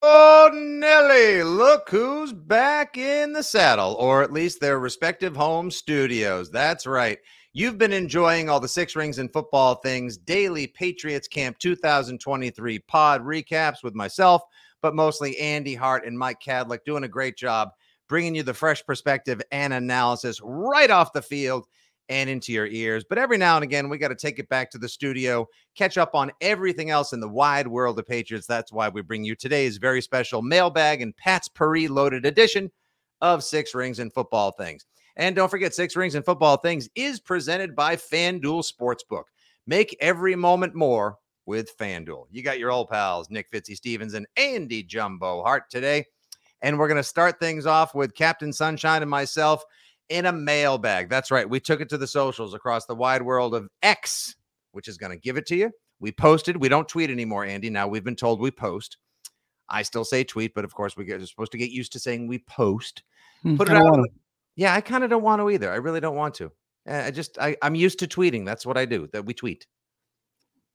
Oh, Nelly, look who's back in the saddle, or at least their respective home studios. That's right. You've been enjoying all the six rings and football things, daily Patriots Camp 2023 pod recaps with myself, but mostly Andy Hart and Mike Kadlick doing a great job bringing you the fresh perspective and analysis right off the field and into your ears. But every now and again, we got to take it back to the studio, catch up on everything else in the wide world of Patriots. That's why we bring you today's very special mailbag and Patspourri loaded edition of Six Rings and Football Things. And don't forget, Six Rings and Football Things is presented by FanDuel Sportsbook. Make every moment more with FanDuel. You got your old pals, Nick Fitzy Stevens and Andy Jumbo Hart today. And we're going to start things off with Captain Sunshine and myself in a mailbag. That's right. We took it to the socials across the wide world of X, which is going to give it to you. We posted. We don't tweet anymore, Andy. Now we've been told we post. I still say tweet, but of course we get, we're supposed to get used to saying we post. Put it out. Yeah, I kind of don't want to either. I really don't want to. I just I, I'm used to tweeting. That's what I do. That we tweet.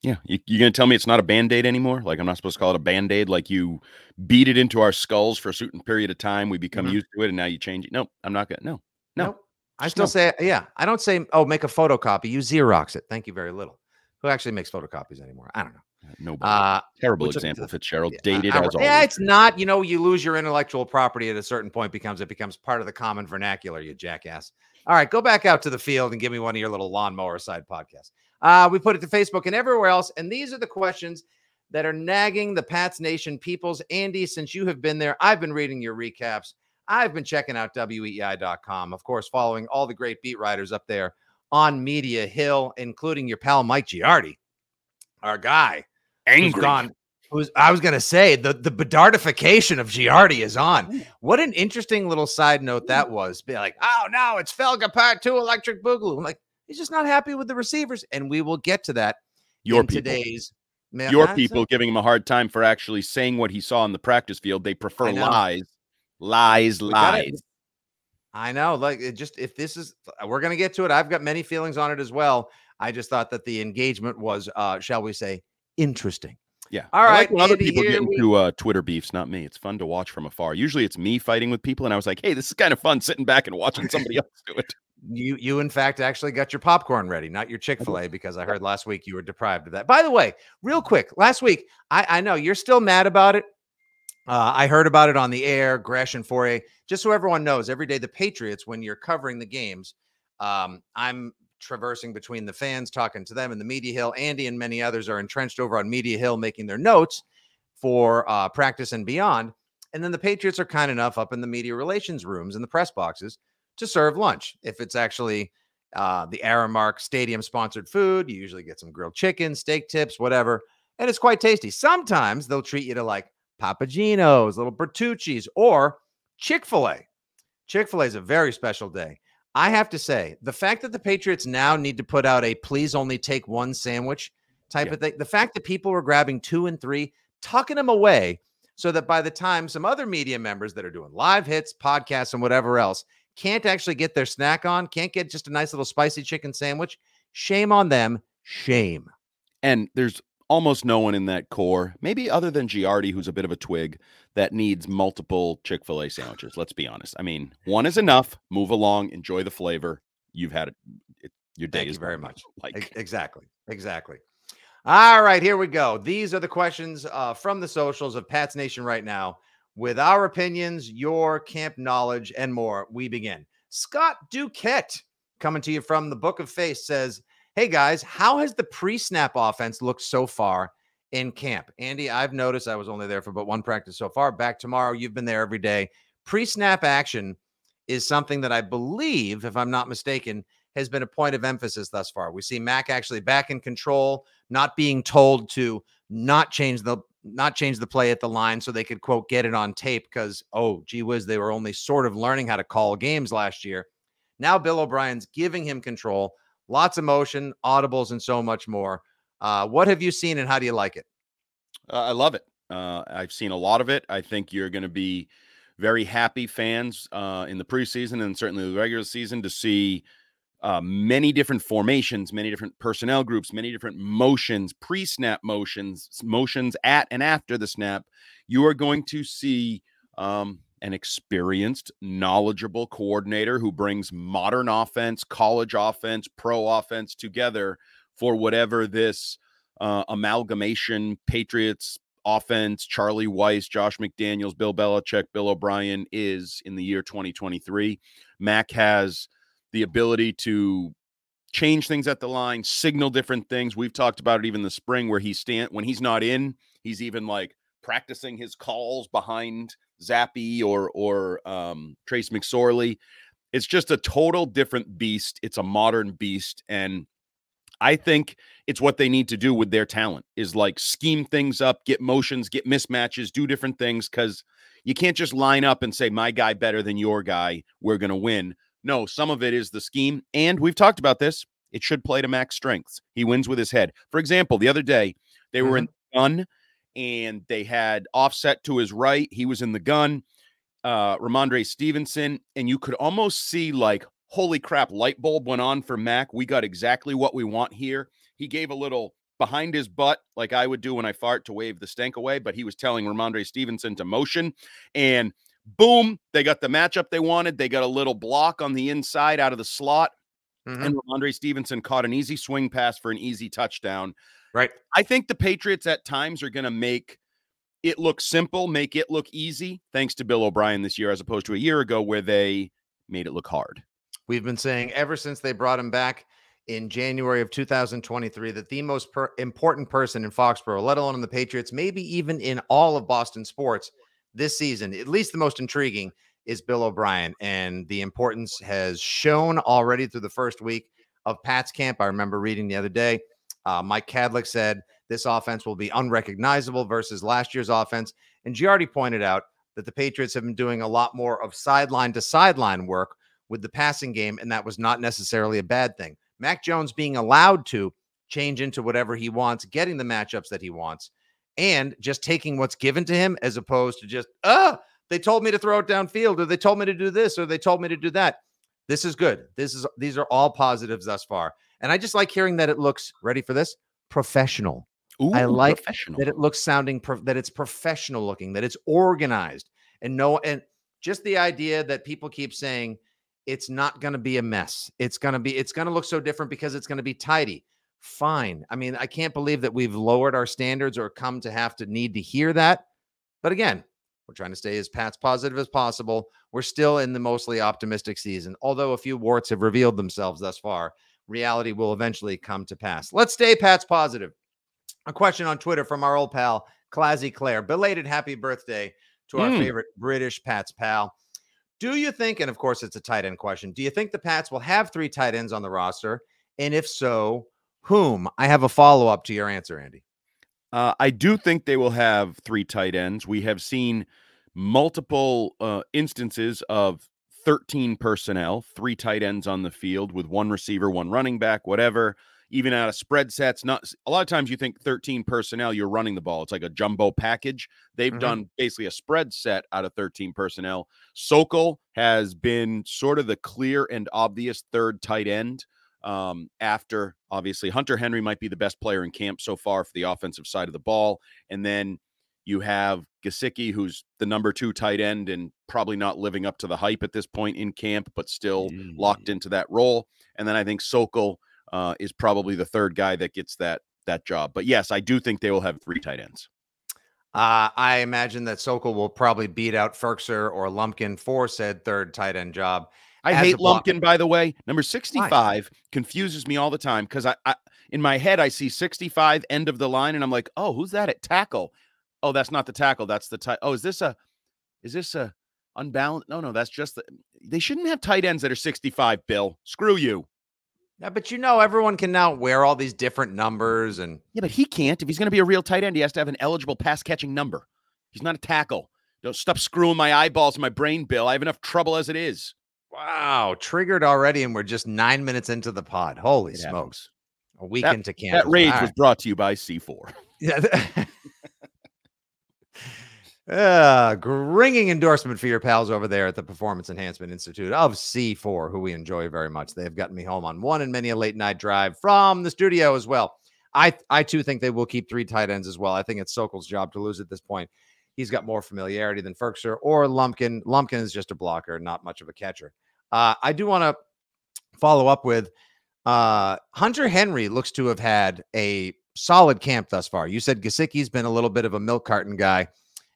Yeah, you, you gonna tell me it's not a band aid anymore? Like I'm not supposed to call it a band aid? Like you beat it into our skulls for a certain period of time, we become Mhm. used to it, and now you change it? No, I'm not gonna. No, no. Nope. I Just still no. say, yeah, I don't say, oh, make a photocopy. You Xerox it. Thank you very little. Who actually makes photocopies anymore? I don't know. Nobody. Uh, Terrible we took it to example, Fitzgerald. yeah, Dated I- as always. yeah, it's not. You know, you lose your intellectual property at a certain point. Becomes it becomes part of the common vernacular. You jackass. All right, go back out to the field and give me one of your little lawnmower side podcasts. Uh, we put it to Facebook and everywhere else, and these are the questions that are nagging the Pats Nation peoples. Andy, since you have been there, I've been reading your recaps. I've been checking out weei.com, of course, following all the great beat writers up there on Media Hill, including your pal Mike Giardi, our guy angry. gone. Who's I was gonna say the the bedardification of Giardi is on. What an interesting little side note that was. Be like, oh no, it's Felger Part Two Electric Boogaloo. I'm like, he's just not happy with the receivers, and we will get to that Your in people. today's. Your people giving him a hard time for actually saying what he saw in the practice field. They prefer lies, lies, We lies. I know. Like it just if this is we're gonna get to it. I've got many feelings on it as well. I just thought that the engagement was uh, shall we say, interesting. Yeah. All right, like when other people get we- into uh, Twitter beefs, not me. It's fun to watch from afar. Usually it's me fighting with people, and I was like, hey, this is kind of fun sitting back and watching somebody else do it. You you in fact actually got your popcorn ready, not your Chick-fil-A, because I heard last week you were deprived of that. By the way, real quick, last week, I, I know you're still mad about it. Uh, I heard about it on the air, Gresh and Fauria. Just so everyone knows, every day the Patriots, when you're covering the games, um, I'm traversing between the fans, talking to them in the Media Hill. Andy and many others are entrenched over on Media Hill, making their notes for uh, practice and beyond. And then the Patriots are kind enough up in the media relations rooms and the press boxes to serve lunch. If it's actually uh, the Aramark Stadium sponsored food, you usually get some grilled chicken, steak tips, whatever, and it's quite tasty. Sometimes they'll treat you to like Papa Gino's, little Bertucci's, or Chick fil A. Chick fil A is a very special day. I have to say, the fact that the Patriots now need to put out a please only take one sandwich type Yeah. of thing, the fact that people were grabbing two and three, tucking them away so that by the time some other media members that are doing live hits, podcasts, and whatever else can't actually get their snack on, can't get just a nice little spicy chicken sandwich, shame on them. Shame. And there's almost no one in that core, maybe other than Giardi, who's a bit of a twig, that needs multiple Chick fil A sandwiches. Let's be honest. I mean, one is enough. Move along, enjoy the flavor. You've had it. it your day Thank is you very much. Like, Exactly. Exactly. All right, here we go. These are the questions uh, from the socials of Pats Nation right now. With our opinions, your camp knowledge, and more, we begin. Scott Duquette, coming to you from the Book of Face, says, Hey guys, how has the pre snap offense looked so far in camp? Andy, I've noticed I was only there for but one practice so far. Back tomorrow. You've been there every day. Pre snap action is something that I believe, if I'm not mistaken, has been a point of emphasis thus far. We see Mac actually back in control, not being told to not change the not change the play at the line so they could quote get it on tape because oh gee whiz they were only sort of learning how to call games last year. Now Bill O'Brien's giving him control, lots of motion, audibles, and so much more. Uh, what have you seen and how do you like it? Uh, I love it. Uh, I've seen a lot of it. I think you're going to be very happy fans uh, in the preseason and certainly the regular season to see uh, many different formations, many different personnel groups, many different motions, pre snap motions, motions at and after the snap. You are going to see um, an experienced, knowledgeable coordinator who brings modern offense, college offense, pro offense together for whatever this uh, amalgamation Patriots offense, Charlie Weis, Josh McDaniels, Bill Belichick, Bill O'Brien is in the year 2023. Mac has the ability to change things at the line, signal different things. We've talked about it even the spring where he's stand when he's not in, he's even like practicing his calls behind Zappe or or um, Trace McSorley. It's just a total different beast. It's a modern beast, and I think it's what they need to do with their talent is like scheme things up, get motions, get mismatches, do different things because you can't just line up and say my guy better than your guy. We're going to win. No, some of it is the scheme. And we've talked about this. It should play to max strengths. He wins with his head. For example, the other day, they were mm-hmm. in the gun and they had offset to his right. He was in the gun, uh, Rhamondre Stevenson. And you could almost see, like, holy crap, light bulb went on for Mac. We got exactly what we want here. He gave a little behind his butt, like I would do when I fart to wave the stank away, but he was telling Rhamondre Stevenson to motion. And Boom, they got the matchup they wanted. They got a little block on the inside out of the slot. Mm-hmm. And Rhamondre Stevenson caught an easy swing pass for an easy touchdown. Right. I think the Patriots at times are going to make it look simple, make it look easy, thanks to Bill O'Brien this year, as opposed to a year ago where they made it look hard. We've been saying ever since they brought him back in January of 2023 that the most per- important person in Foxborough, let alone in the Patriots, maybe even in all of Boston sports, this season, at least the most intriguing, is Bill O'Brien. And the importance has shown already through the first week of Pat's camp. I remember reading the other day, uh, Mike Kadlick said this offense will be unrecognizable versus last year's offense. And Giardi pointed out that the Patriots have been doing a lot more of sideline to sideline work with the passing game, and that was not necessarily a bad thing. Mac Jones being allowed to change into whatever he wants, getting the matchups that he wants and just taking what's given to him as opposed to just, ah, they told me to throw it downfield or they told me to do this or they told me to do that. This is good. This is these are all positives thus far. And I just like hearing that it looks ready for this professional. Ooh, I like that it looks sounding pro- that it's professional looking, that it's organized and no and just the idea that people keep saying it's not going to be a mess. It's going to be it's going to look so different because it's going to be tidy fine. I mean, I can't believe that we've lowered our standards or come to have to need to hear that. But again, we're trying to stay as Pat's positive as possible. We're still in the mostly optimistic season, although a few warts have revealed themselves thus far. Reality will eventually come to pass. Let's stay Pat's positive. A question on Twitter from our old pal, Classy Claire. Belated happy birthday to our mm. favorite British Pats pal. Do you think, and of course it's a tight end question, do you think the Pats will have three tight ends on the roster? And if so, whom? I have a follow up to your answer, Andy. Uh, I do think they will have three tight ends. We have seen multiple uh, instances of 13 personnel, three tight ends on the field with one receiver, one running back, whatever. Even out of spread sets, not a lot of times you think 13 personnel, you're running the ball. It's like a jumbo package. They've mm-hmm. done basically a spread set out of 13 personnel. Sokol has been sort of the clear and obvious third tight end um, after obviously Hunter Henry might be the best player in camp so far for the offensive side of the ball. And then you have Gesicki, who's the number two tight end and probably not living up to the hype at this point in camp, but still mm. locked into that role. And then I think Sokol uh, is probably the third guy that gets that that job. But yes, I do think they will have three tight ends. Uh, I imagine that Sokol will probably beat out Firkser or Lumpkin for said third tight end job. I hate Lumpkin, by the way. Number 65 confuses me all the time because I, I in my head I see 65 end of the line and I'm like, oh, who's that at tackle? Oh, that's not the tackle. That's the tight. Oh, is this a is this a unbalanced? No, no, that's just the they shouldn't have tight ends that are 65, Bill. Screw you. Yeah, but you know, everyone can now wear all these different numbers and Yeah, but he can't. If he's going to be a real tight end, he has to have an eligible pass catching number. He's not a tackle. Don't stop screwing my eyeballs and my brain, Bill. I have enough trouble as it is. wow, triggered already, and we're just nine minutes into the pod. Holy It smokes! A week That- into camp. That rage was brought to you by C4. Yeah. Uh, ringing endorsement for your pals over there at the Performance Enhancement Institute of C4, who we enjoy very much. They have gotten me home on one and many a late night drive from the studio as well. I I too think they will keep three tight ends as well. I think it's Sokol's job to lose at this point. He's got more familiarity than Firkser or Lumpkin. Lumpkin is just a blocker, not much of a catcher. Uh, I do want to follow up with uh, Hunter Henry looks to have had a solid camp thus far. You said Gesicki's been a little bit of a milk carton guy,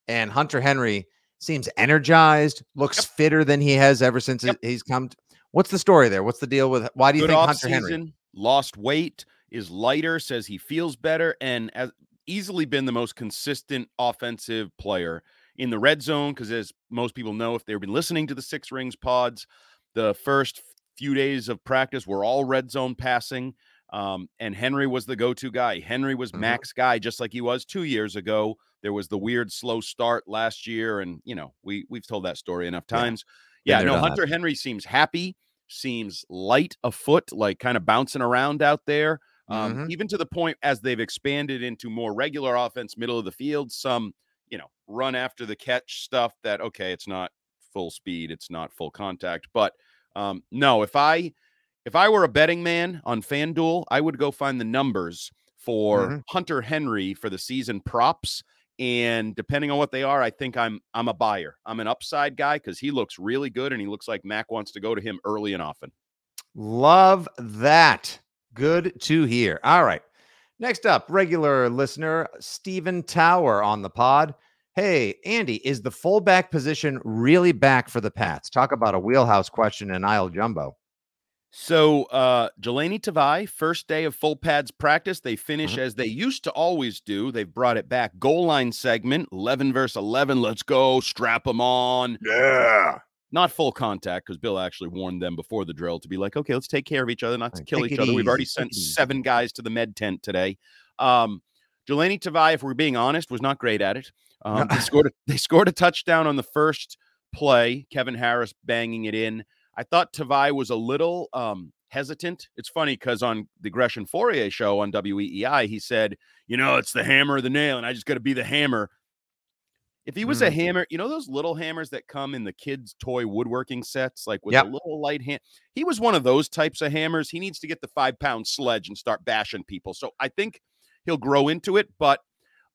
and Hunter Henry seems energized, looks fitter than he has ever since Yep. he's come. What's the story there? What's the deal with why do you Good think Hunter Henry? lost weight, is lighter, says he feels better, and has easily been the most consistent offensive player in the red zone. Because as most people know, if they've been listening to the Six Rings pods, the first few days of practice were all red zone passing. Um, and Henry was the go-to guy. Henry was Mhm. max guy, just like he was two years ago. There was the weird slow start last year, and you know we we've told that story enough times. Been Yeah, no, done that. Hunter Henry seems happy, seems light afoot, like kind of bouncing around out there. Um, Mhm. Even to the point as they've expanded into more regular offense, middle of the field, some you know run after the catch stuff. That okay, it's not full speed, it's not full contact, but um, no, if I if I were a betting man on FanDuel, I would go find the numbers for Mhm. Hunter Henry for the season props. And depending on what they are, I think I'm I'm a buyer. I'm an upside guy because he looks really good and he looks like Mac wants to go to him early and often. Love that. Good to hear. All right. Next up, regular listener Stephen Tower on the pod. Hey, Andy, is the fullback position really back for the Pats? Talk about a wheelhouse question in aisle jumbo. So uh Jahlani Tavai, first day of full pads practice. They finish Mhm. as they used to always do. They've brought it back. Goal line segment, 11 versus 11. Let's go. Strap them on. Yeah. not full contact because Bill actually warned them before the drill to be like, okay, let's take care of each other, not to Right, kill each other. We've already sent easy. seven guys to the med tent today. Um, Jahlani Tavai, if we're being honest, was not great at it. Um, they scored a, they scored a touchdown on the first play. Kevin Harris banging it in. I thought Tavai was a little um, hesitant. It's funny because on the Gresh and Fauria show on WEEI, he said, you know, it's the hammer or the nail, and I just got to be the hammer. If he was a Mm. hammer, you know those little hammers that come in the kids' toy woodworking sets, like with Yep. a little light hand. He was one of those types of hammers. He needs to get the five pound sledge and start bashing people. So I think he'll grow into it. But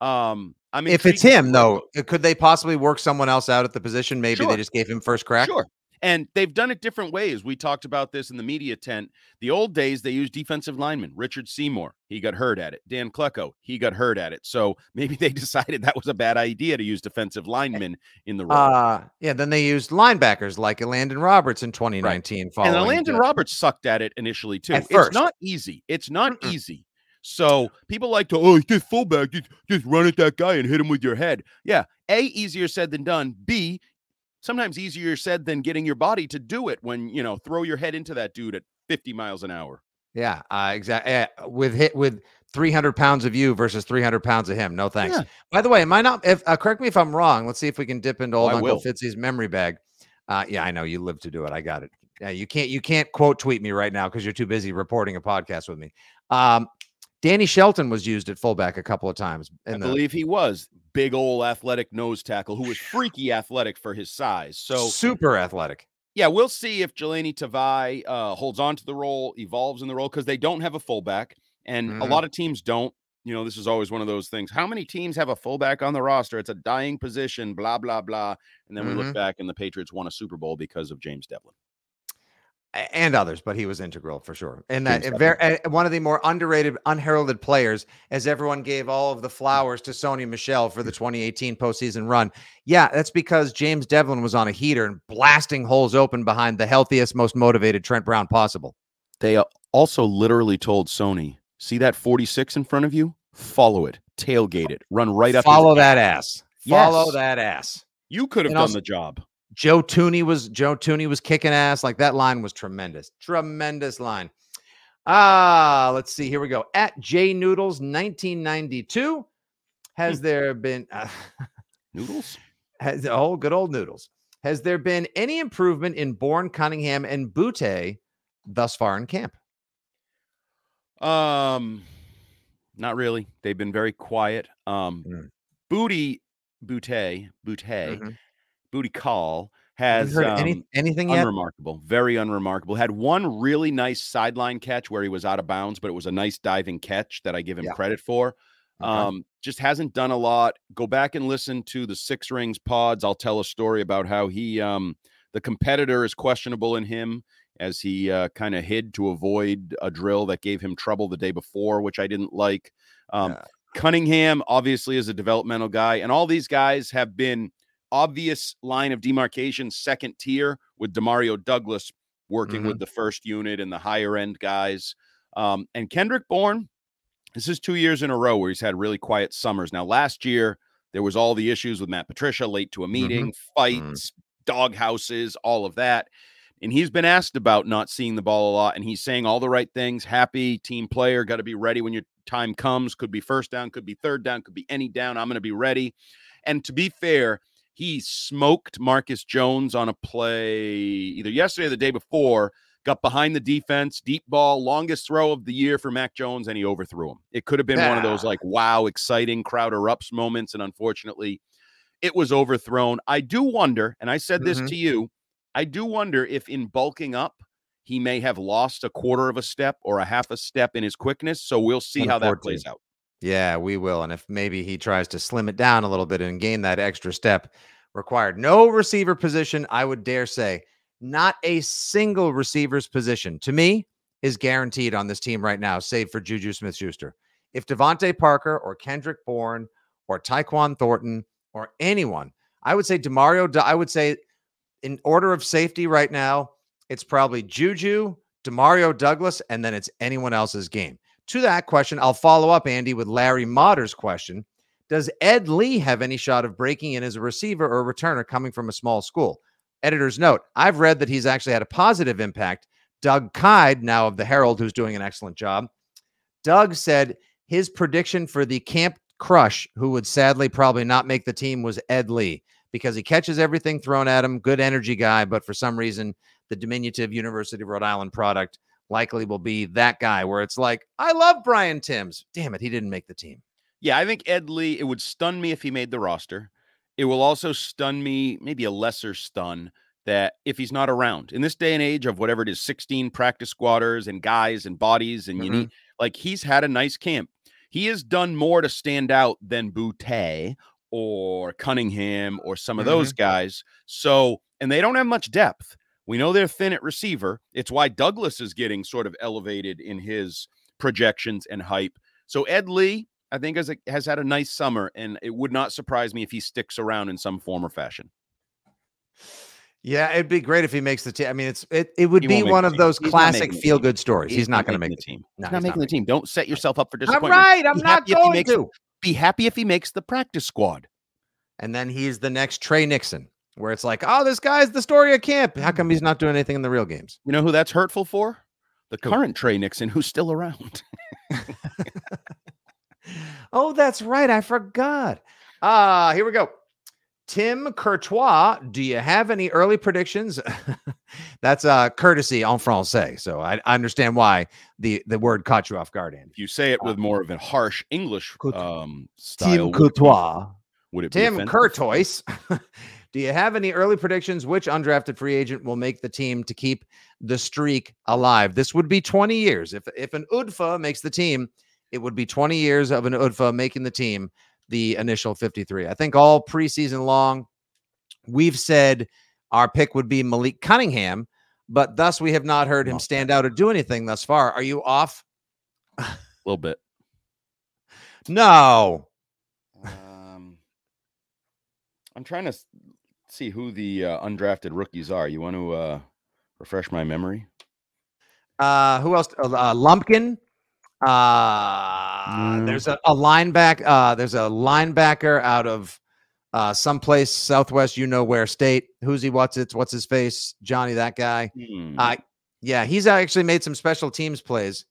um, I mean, If it's intrigued to see him, though, could they possibly work someone else out at the position? Maybe Sure. they just gave him first crack. Sure. And they've done it different ways. We talked about this in the media tent. The old days, they used defensive linemen. Richard Seymour, he got hurt at it. Dan Klecko, he got hurt at it. So maybe they decided that was a bad idea to use defensive linemen in the role. Uh, yeah. Then they used linebackers like Landon Roberts in 2019. and Following Landon Roberts sucked at it initially too. At It's not easy. It's not Mm-mm. easy. So people like to, oh, just fullback. Just, just run at that guy and hit him with your head. Yeah. A, easier said than done. B, sometimes easier said than getting your body to do it when, you know, throw your head into that dude at 50 miles an hour. Yeah, uh, exactly. with hit with 300 pounds of you versus 300 pounds of him. No thanks. Yeah. By the way, am I not? If uh, correct me if I'm wrong. Let's see if we can dip into Oh, old I Uncle. Fitzy's memory bag. Uh, yeah, I know you live to do it. I got it. Yeah, you can't you can't quote tweet me right now because you're too busy reporting a podcast with me. Um, Danny Shelton was used at fullback a couple of times. I the, believe he was big old athletic nose tackle who was freaky athletic for his size. So super athletic. yeah, we'll see if Jahlani Tavai uh, holds on to the role, evolves in the role, because they don't have a fullback, and a Mhm. lot of teams don't. You know, this is always one of those things. How many teams have a fullback on the roster? It's a dying position, blah blah blah. And then we Mhm. look back, and the Patriots won a Super Bowl because of James Develin. And others, but he was integral for sure. And that very one of the more underrated, unheralded players, as everyone gave all of the flowers to Sony Michel for the 2018 postseason run. Yeah, that's because James Develin was on a heater and blasting holes open behind the healthiest, most motivated Trent Brown possible. They also literally told Sony, "See that 46 in front of you? Follow it, tailgate it, run right up. Follow ass." that ass. Follow Yes. that ass. You could have And done also- the job. Joe Thuney was Joe Thuney was kicking ass. Like that line was tremendous. Tremendous line. Ah, let's see. Here we go. At J Noodles 1992. Has Hmm. there been uh, Noodles. has oh good old noodles. Has there been any improvement in Bourne, Cunningham, and Boutte thus far in camp? Um, not really. They've been very quiet. Um, Mm. Booty, Boutte, Boutte, Mhm. Booty Call has um, any, anything yet? unremarkable, very unremarkable. Had one really nice sideline catch where he was out of bounds, but it was a nice diving catch that I give him Yeah. credit for. Okay. Um, just hasn't done a lot. Go back and listen to the Six Rings pods. I'll tell a story about how he, um, the competitor is questionable in him as he uh, kind of hid to avoid a drill that gave him trouble the day before, which I didn't like. Um, Yeah. Cunningham obviously is a developmental guy, and all these guys have been obvious line of demarcation, second tier with Demario Douglas working with mm-hmm. the first unit and the higher end guys. Um, and Kendrick Bourne, this is two years in a row where he's had really quiet summers. Now, last year there was all the issues with Matt Patricia, late to a meeting, mm-hmm. Mm-hmm. fights, dog houses, all of that. And he's been asked about not seeing the ball a lot, and he's saying all the right things. Happy team player, got to be ready when your time comes. Could be first down, could be third down, could be any down. I'm going to be ready. And to be fair, he smoked Marcus Jones on a play either yesterday or the day before. Got behind the defense, deep ball, longest throw of the year for Mac Jones, and he overthrew him. It could have been one of those like wow, exciting crowd erupts moments, and unfortunately, it was overthrown. I do wonder, and I said this Mhm. to you, I do wonder if in bulking up, he may have lost a quarter of a step or a half a step in his quickness. So we'll see how that plays out. Yeah, we will. And if maybe he tries to slim it down a little bit and gain that extra step required, no receiver position, I would dare say, not a single receiver's position to me is guaranteed on this team right now, save for Juju Smith Schuster. If DeVante Parker or Kendrick Bourne or Tyquan Thornton or anyone, I would say Demario, I would say in order of safety right now, it's probably Juju, Demario Douglas, and then it's anyone else's game. To that question, I'll follow up, Andy, with Larry Motter's question. Does Ed Lee have any shot of breaking in as a receiver or a returner coming from a small school? Editor's note I've read that he's actually had a positive impact. Doug Kyed, now of the Herald, who's doing an excellent job. Doug said his prediction for the camp crush, who would sadly probably not make the team, was Ed Lee because he catches everything thrown at him. Good energy guy, but for some reason, the diminutive University of Rhode Island product likely will be that guy where it's like, I love Brian Tyms. Damn it, he didn't make the team. Yeah, I think Ed Lee, it would stun me if he made the roster. It will also stun me, maybe a lesser stun, that if he's not around in this day and age of whatever it is 16 practice squatters and guys and bodies, and you Mhm. need like he's had a nice camp. He has done more to stand out than Boutte or Cunningham or some of those guys. So, and they don't have much depth. We know they're thin at receiver. It's why Douglas is getting sort of elevated in his projections and hype. So Ed Lee, I think, has, a, has had a nice summer, and it would not surprise me if he sticks around in some form or fashion. Yeah, it'd be great if he makes the team. I mean, it's it, it would He be one of those He's classic feel good stories. He's, not going to make the team. No, he's not he's making not the team. Don't set yourself up for disappointment. right, I'm Be not going makes- to. Be happy if he makes the practice squad. And then he's the next Tre Nixon, where it's like, oh, this guy's the story of camp. How come he's not doing anything in the real games? You know who that's hurtful for? The current Tre Nixon, who's still around. Oh, that's right. I forgot. Ah, here we go. Tim Courtois, do you have any early predictions? that's uh courtesy en français. So I, I understand why the, the word caught you off guard, Andy. If you say it with more of a harsh English um, style, Tim Courtois. would it be Tim? Courtois. Do you have any early predictions? Which undrafted free agent will make the team to keep the streak alive? This would be 20 years. If if an UDFA makes the team, it would be 20 years of an UDFA making the team, the initial 53. I think all preseason long, we've said our pick would be Malik Cunningham, but thus we have not heard him stand out or do anything thus far. Are you off? A little bit. No. Um, I'm trying to s- see who the uh, undrafted rookies are. You want to uh, refresh my memory? Uh, who else? Uh, uh, Lumpkin. Uh, No. there's a, a linebacker. Uh, there's a linebacker out of uh, someplace southwest. You know where state? Who's he? What's it? What's his face? Johnny, that guy. Hmm. Uh, yeah, he's actually made some special teams plays.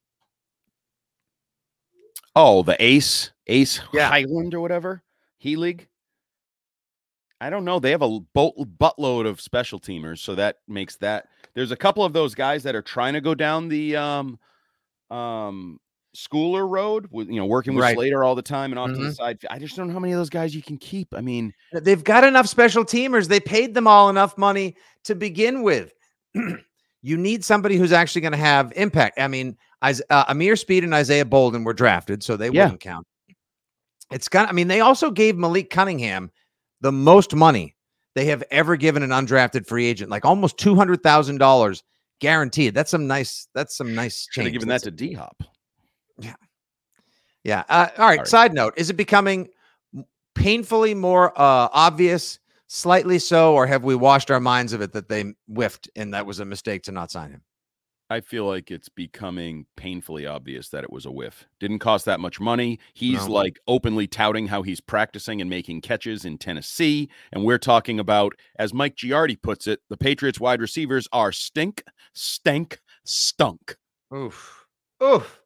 oh, the Ace, Ace Yeah. Highland or whatever, Healig. I don't know. They have a boat buttload of special teamers, so that makes that. There's a couple of those guys that are trying to go down the um, um, Schooler road with you know working with Right. Slater all the time and off to the Mhm. side. I just don't know how many of those guys you can keep. I mean, They've got enough special teamers. They paid them all enough money to begin with. you need somebody who's actually going to have impact. I mean, Is- uh, Ameer Speed and Isaiah Bolden were drafted, so they Yeah. wouldn't count. It's got. I mean, they also gave Malik Cunningham the most money they have ever given an undrafted free agent, like almost two hundred thousand dollars guaranteed. That's some nice. That's some nice should have given that to D Hop. Yeah. Uh, all right. Sorry. Side note: Is it becoming painfully more uh, obvious, slightly so, or have we washed our minds of it that they whiffed and that was a mistake to not sign him? I feel like it's becoming painfully obvious that it was a whiff. Didn't cost that much money. He's No. like openly touting how he's practicing and making catches in Tennessee. And we're talking about, as Mike Giardi puts it, the Patriots wide receivers are stink, stank, stunk. Oof. Oof.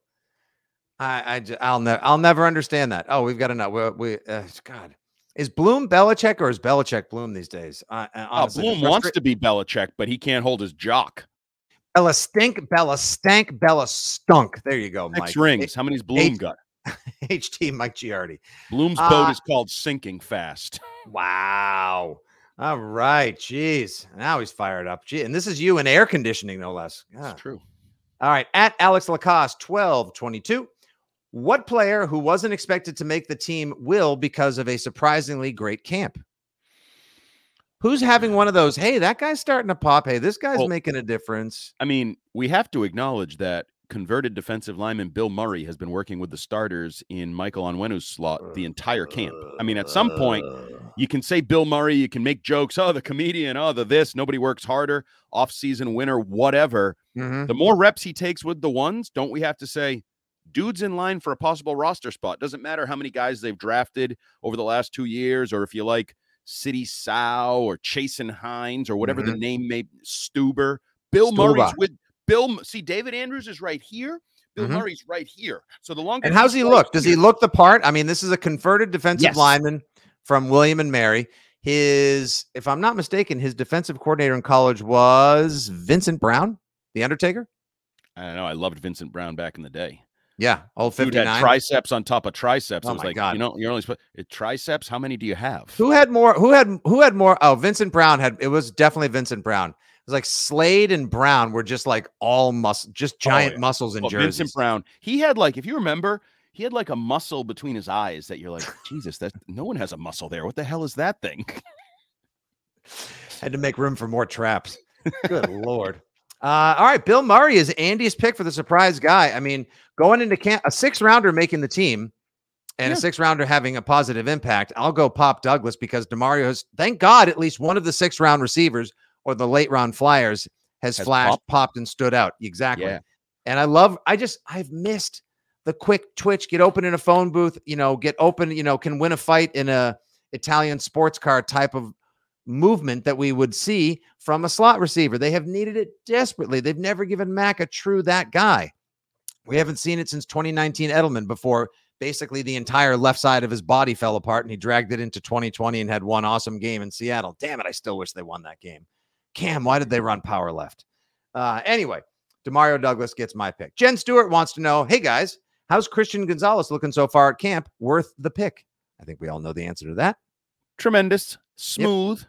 I, I I'll never I'll never understand that. Oh, we've got to know. We, we uh, God, is Bloom Belichick or is Belichick Bloom these days? Uh, honestly, the Bloom wants to be Belichick, but he can't hold his jock. Bella stink, Bella stank, Bella stunk. There you go, Mike. Six rings. How many's Bloom eight- got? HT Mike Giardi. Bloom's Uh, boat is called sinking fast. Wow. All right. Jeez. Now he's fired up. Gee, and this is you in air conditioning, no less. It's true. All right. At Alex Lacoste, 12 22. What player who wasn't expected to make the team will because of a surprisingly great camp? Who's having one of those? Hey, that guy's starting to pop. Hey, this guy's Well- making a difference. I mean, we have to acknowledge that converted defensive lineman Bill Murray has been working with the starters in Michael Onwenu's slot the entire camp. I mean, at some point, you can say Bill Murray, you can make jokes, oh, the comedian, oh, the this, nobody works harder, off-season winner, whatever. Mhm. The more reps he takes with the ones, don't we have to say, dude's in line for a possible roster spot? Doesn't matter how many guys they've drafted over the last two years, or if you like Sidy Sow or Chasen Hines or whatever the name may Stueber. Bill Murray's with Bill. See, David Andrews is right here. Bill Mhm. Murray's right here. So the longer And how's he look? Does he look the part? I mean, this is a converted defensive Yes. lineman from William and Mary. His, if I'm not mistaken, his defensive coordinator in college was Vincent Brown, the Undertaker. I don't know. I loved Vincent Brown back in the day. Yeah, old Dude had 59. triceps on top of triceps. Oh it was my like, God. you know, you're only supposed triceps. How many do you have? Who had more? Who had who had more? Oh, Vincent Brown had. It was definitely Vincent Brown. It was like Slade and Brown were just like all muscle, just oh, giant yeah. muscles in Well, jerseys. Vincent Brown. He had like, if you remember, he had like a muscle between his eyes that you're like, Jesus, that no one has a muscle there. What the hell is that thing? Had to make room for more traps. Good lord. Uh, all right, Bill Murray is Andy's pick for the surprise guy. I mean, going into camp, a six rounder making the team, and a six rounder having a positive impact. I'll go Pop Douglas because Demario has, thank God, at least one of the six round receivers or the late round flyers has, Has flashed, popped. popped, and stood out. Exactly. Yeah. And I love, I just, I've missed the quick twitch, get open in a phone booth, you know, get open, you know, can win a fight in a Italian sports car type of movement that we would see from a slot receiver. They have needed it desperately. They've never given Mac a true that guy. We haven't seen it since 2019 Edelman before basically the entire left side of his body fell apart and he dragged it into 2020 and had one awesome game in Seattle. Damn it, I still wish they won that game. Cam, why did they run power left? Uh, anyway, Demario Douglas gets my pick. Jen Stewart wants to know, hey guys, how's Christian Gonzalez looking so far at camp? Worth the pick? I think we all know the answer to that. Tremendous, smooth,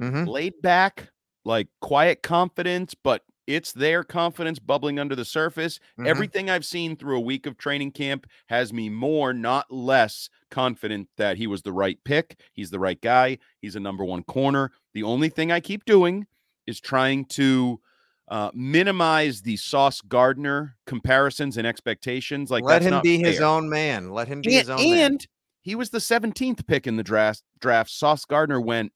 Mhm. laid back, like quiet confidence, but it's their confidence bubbling under the surface. Mhm. Everything I've seen through a week of training camp has me more, not less, confident that he was the right pick. He's the right guy. He's a number one corner. The only thing I keep doing is trying to uh, minimize the Sauce Gardner comparisons and expectations. Like, let him be his own man. Let him be And, his own man. and he was the 17th pick in the draft. Draft. Sauce Gardner went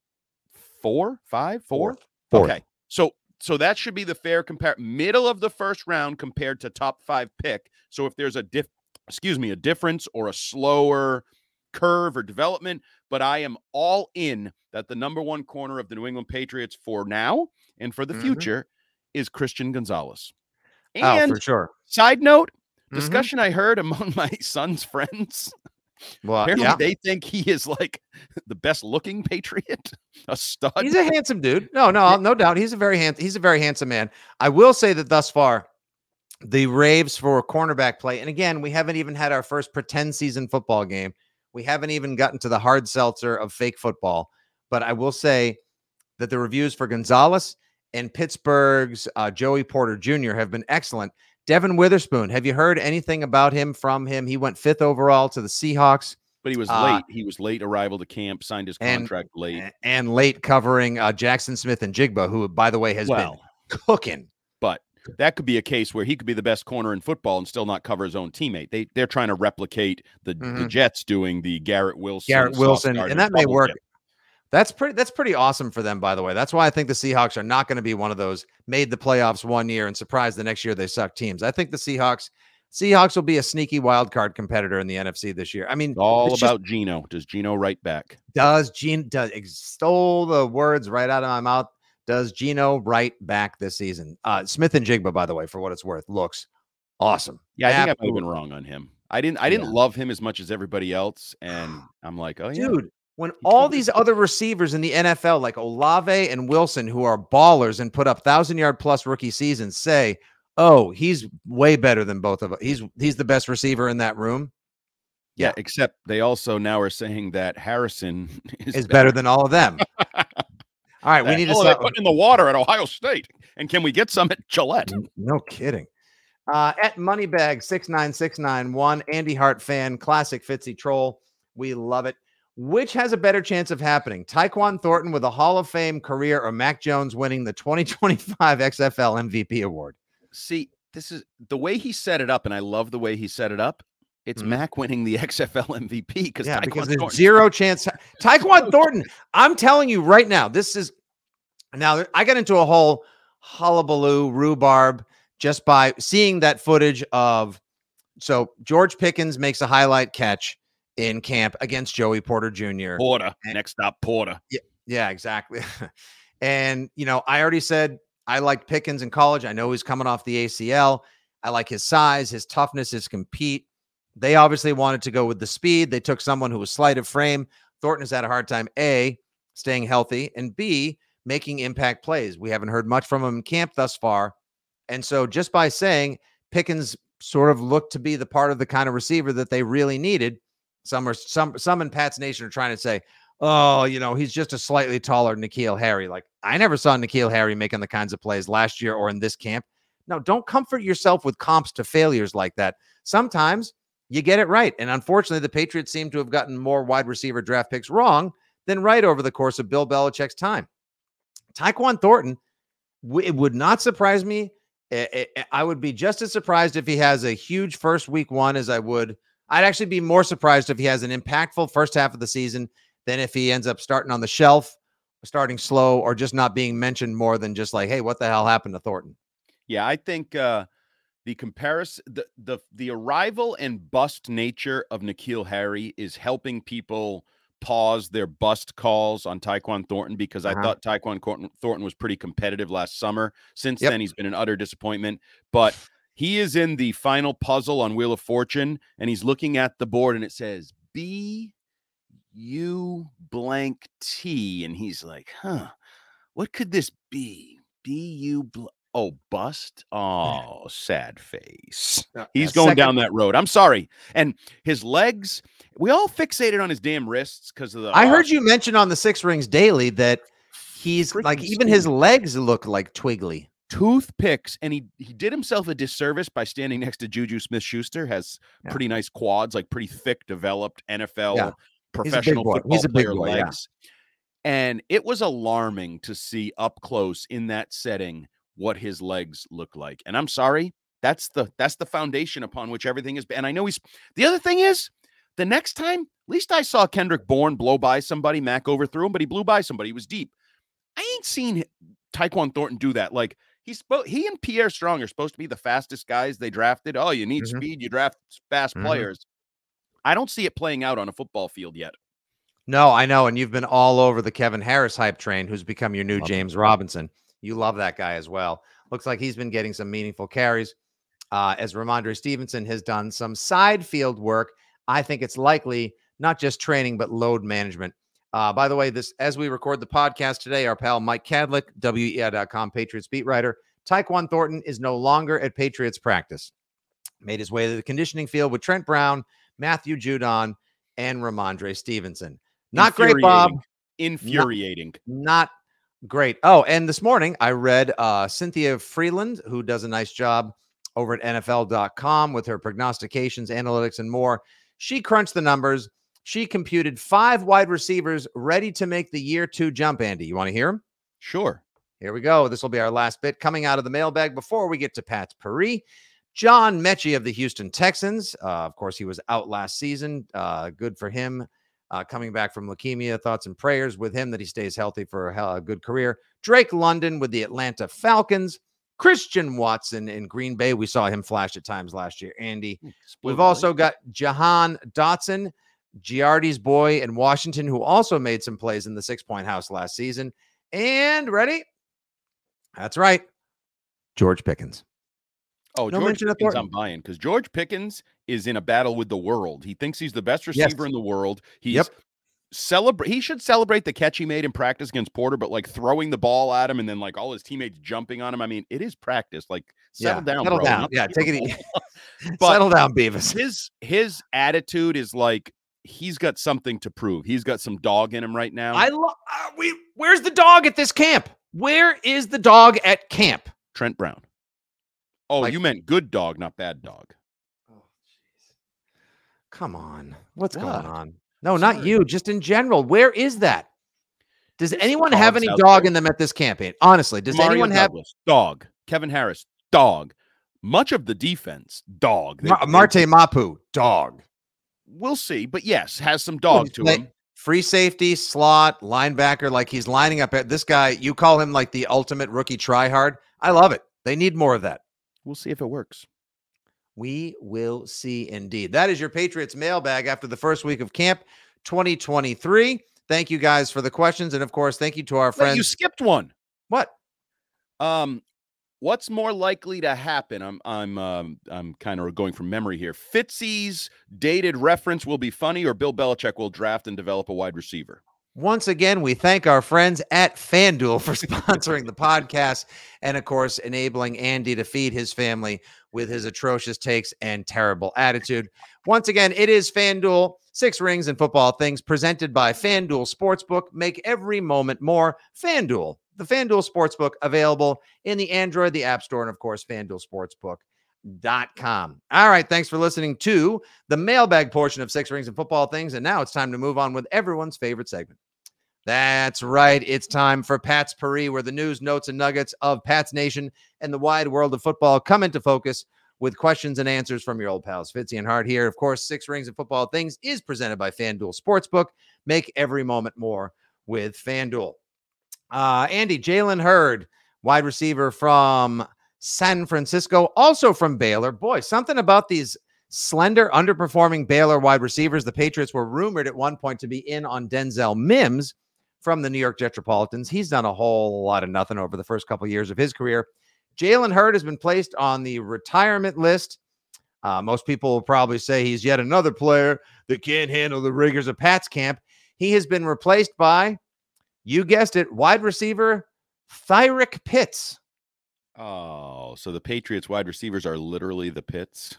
four, five, four. Fourth. Fourth. Okay, so so that should be the fair compare. Middle of the first round compared to top five pick. So if there's a diff, excuse me, a difference or a slower curve or development, but I am all in that the number one corner of the New England Patriots for now and for the Mhm. future is Christian Gonzalez. Oh, And for sure. side note, Mhm. discussion I heard among my son's friends. Well, Apparently, yeah. they think he is like the best looking Patriot, a stud. He's a handsome dude. No, no, no doubt. He's a very hand, he's a very handsome man. I will say that thus far, the raves for cornerback play, and again, we haven't even had our first pretend season football game. We haven't even gotten to the hard seltzer of fake football. But I will say that the reviews for Gonzalez and Pittsburgh's uh, Joey Porter Jr. have been excellent. Devon Witherspoon, have you heard anything about him from him? He went fifth overall to the Seahawks. But he was Uh, late. He was late arrival to camp, signed his and- contract late. and late covering uh, Jaxon Smith-Njigba, who, by the way, has Well, been cooking. but that could be a case where he could be the best corner in football and still not cover his own teammate. They they're trying to replicate the, the Mhm. Jets doing the Garrett Wilson, Garrett Wilson, and that may work. dip. That's pretty. That's pretty awesome for them, by the way. That's why I think the Seahawks are not going to be one of those made the playoffs one year and surprised the next year they suck teams. I think the Seahawks, Seahawks will be a sneaky wild card competitor in the NFC this year. I mean, It's all it's just- about Gino. Does Gino write back? does Gene does stole the words right out of my mouth. Does Gino right back this season? Uh, Smith-Njigba, by the way, for what it's worth, looks awesome. Yeah, I think I might have been wrong on him. I didn't I didn't Yeah. love him as much as everybody else, and I'm like, oh yeah, dude. When all these other receivers in the NFL, like Olave and Wilson, who are ballers and put up thousand yard plus rookie seasons, say, "Oh, he's way better than both of us. He's he's the best receiver in that room. yeah. yeah. Except they also now are saying that Harrison is, Is better than all of them." All right, we need to they stop. putting in the water at Ohio State, and can we get some at Gillette? No kidding. Uh, at Moneybag six nine six nine one, Andy Hart fan, classic Fitzy troll. We love it. Which has a better chance of happening? Tyquan Thornton with a Hall of Fame career, or Mac Jones winning the 2025 XFL MVP award? See, this is the way he set it up, and I love the way he set it up. It's Mhm. Mac winning the XFL MVP because Yeah, because there's zero chance. Tyquan Thornton, I'm telling you right now, this is now I got into a whole hullabaloo rhubarb just by seeing that footage of so George Pickens makes a highlight catch in camp against Joey Porter Jr. Porter. And- Next stop, Porter. Yeah, exactly. and you know, I already said I liked Pickens in college. I know he's coming off the ACL. I like his size, his toughness, his compete. They obviously wanted to go with the speed. They took someone who was slight of frame. Thornton has had a hard time, A, staying healthy, and B, making impact plays. We haven't heard much from him in camp thus far. And so just by saying Pickens sort of looked to be the part of the kind of receiver that they really needed, some are some some in Pat's Nation are trying to say, oh, you know, he's just a slightly taller N'Keal Harry. Like I never saw N'Keal Harry making the kinds of plays last year or in this camp. No, don't comfort yourself with comps to failures like that. Sometimes you get it right. And unfortunately, the Patriots seem to have gotten more wide receiver draft picks wrong than right over the course of Bill Belichick's time. Tyquan Thornton, it would not surprise me. I- I I would be just as surprised if he has a huge first week one as I would. I'd actually be more surprised if he has an impactful first half of the season than if he ends up starting on the shelf, starting slow, or just not being mentioned more than just like, hey, what the hell happened to Thornton? Yeah, I think uh the comparison the the the arrival and bust nature of N'Keal Harry is helping people pause their bust calls on Tyquan Thornton because I Uh-huh. thought Tyquan Corton- Thornton was pretty competitive last summer. Since Yep. then, he's been an utter disappointment. But he is in the final puzzle on Wheel of Fortune, and he's looking at the board, and it says B U blank T, and he's like, "Huh, what could this be? B U bl- oh bust? Oh, sad face." He's Uh, going second- down that road. I'm sorry. And his legs, we all fixated on his damn wrists because of the. I heard uh, you mention on the Six Rings Daily that he's like even his legs look like twiggly. Toothpicks, and he he did himself a disservice by standing next to Juju Smith Schuster. Has Yeah. pretty nice quads, like pretty thick, developed NFL Yeah. professional football He's a big player boy, yeah. legs. And it was alarming to see up close in that setting what his legs look like. And I'm sorry, that's the that's the foundation upon which everything is. And I know he's the other thing is the next time, at least I saw Kendrick Bourne blow by somebody. Mac overthrew him, but he blew by somebody. He was deep. I ain't seen Tyquan Thornton do that. Like he's spo- he and Pierre Strong are supposed to be the fastest guys they drafted. Oh, you need mm-hmm. speed, you draft fast mm-hmm. players. I don't see it playing out on a football field yet. No, I know. And you've been all over the Kevin Harris hype train, who's become your new love James him. Robinson. You love that guy as well. Looks like he's been getting some meaningful carries. Uh, as Rhamondre Stevenson has done some side field work. I think it's likely not just training, but load management. Uh, by the way, this as we record the podcast today, our pal Mike Kadlick, WEEI.com Patriots beat writer, Tyquan Thornton is no longer at Patriots practice. Made his way to the conditioning field with Trent Brown, Matthew Judon, and Rhamondre Stevenson. Not great, Bob. Infuriating. Not, not, great. Oh, and this morning I read uh, Cynthia Frelund, who does a nice job over at NFL.com with her prognostications, analytics, and more. She crunched the numbers. She computed five wide receivers ready to make the year two jump. Andy, you want to hear them? Sure. Here we go. This will be our last bit coming out of the mailbag before we get to Patspourri. John Metchie of the Houston Texans. Uh, of course, he was out last season. Uh, good for him uh, coming back from leukemia. Thoughts and prayers with him that he stays healthy for a, a good career. Drake London with the Atlanta Falcons. Christian Watson in Green Bay. We saw him flash at times last year. Andy. We've also got Jahan Dotson, Giardi's boy in Washington, who also made some plays in the six point house last season. And ready? That's right. George Pickens. Oh, no George Pickens, I'm buying because George Pickens is in a battle with the world. He thinks he's the best receiver yes. in the world. He's yep. celebrate. He should celebrate the catch he made in practice against Porter, but like throwing the ball at him and then like all his teammates jumping on him. I mean, it is practice. Like settle yeah, down, settle bro. down. yeah, take it easy. settle down, Beavis. His his attitude is like he's got something to prove. He's got some dog in him right now. I love. Uh, we. Where's the dog at this camp? Where is the dog at camp? Trent Brown. Oh, like, you meant good dog, not bad dog. Oh, jeez. Come on. What's what? going on? No, Sorry. not you. Just in general. Where is that? Does anyone have any dog there. in them at this campaign? Honestly, does Mario anyone Douglas, have dog? Kevin Harris, dog. Much of the defense, dog. They, Ma- Marte Mapu, dog. We'll see, but yes, has some dog to him. Free safety, slot, linebacker, like he's lining up at this guy. You call him like the ultimate rookie tryhard. I love it. They need more of that. We'll see if it works. We will see indeed. That is your Patriots mailbag after the first week of camp 2023. Thank you guys for the questions. And of course, thank you to our friends. Wait, you skipped one. What? Um, what's more likely to happen? I'm I'm um, I'm kind of going from memory here. Fitzy's dated reference will be funny, or Bill Belichick will draft and develop a wide receiver. Once again, we thank our friends at FanDuel for sponsoring the podcast and, of course, enabling Andy to feed his family with his atrocious takes and terrible attitude. Once again, it is FanDuel, six rings and football things presented by FanDuel Sportsbook. Make every moment more. FanDuel, the FanDuel Sportsbook, available in the Android, the App Store, and, of course, FanDuel Sportsbook dot com. All right, thanks for listening to the mailbag portion of Six Rings and Football Things. And now it's time to move on with everyone's favorite segment. That's right. It's time for Patspourri, where the news, notes, and nuggets of Pat's Nation and the wide world of football come into focus with questions and answers from your old pals Fitzy and Hart here. Of course, Six Rings and Football Things is presented by FanDuel Sportsbook. Make every moment more with FanDuel. Uh, Andy, Jalen Hurd, wide receiver from San Francisco, also from Baylor. Boy, something about these slender, underperforming Baylor wide receivers. The Patriots were rumored at one point to be in on Denzel Mims from the New York Metropolitans. He's done a whole lot of nothing over the first couple of years of his career. Jalen Hurd has been placed on the retirement list. Uh, most people will probably say he's yet another player that can't handle the rigors of Pat's camp. He has been replaced by, you guessed it, wide receiver Thyrick Pitts. Oh, so the Patriots wide receivers are literally the pits.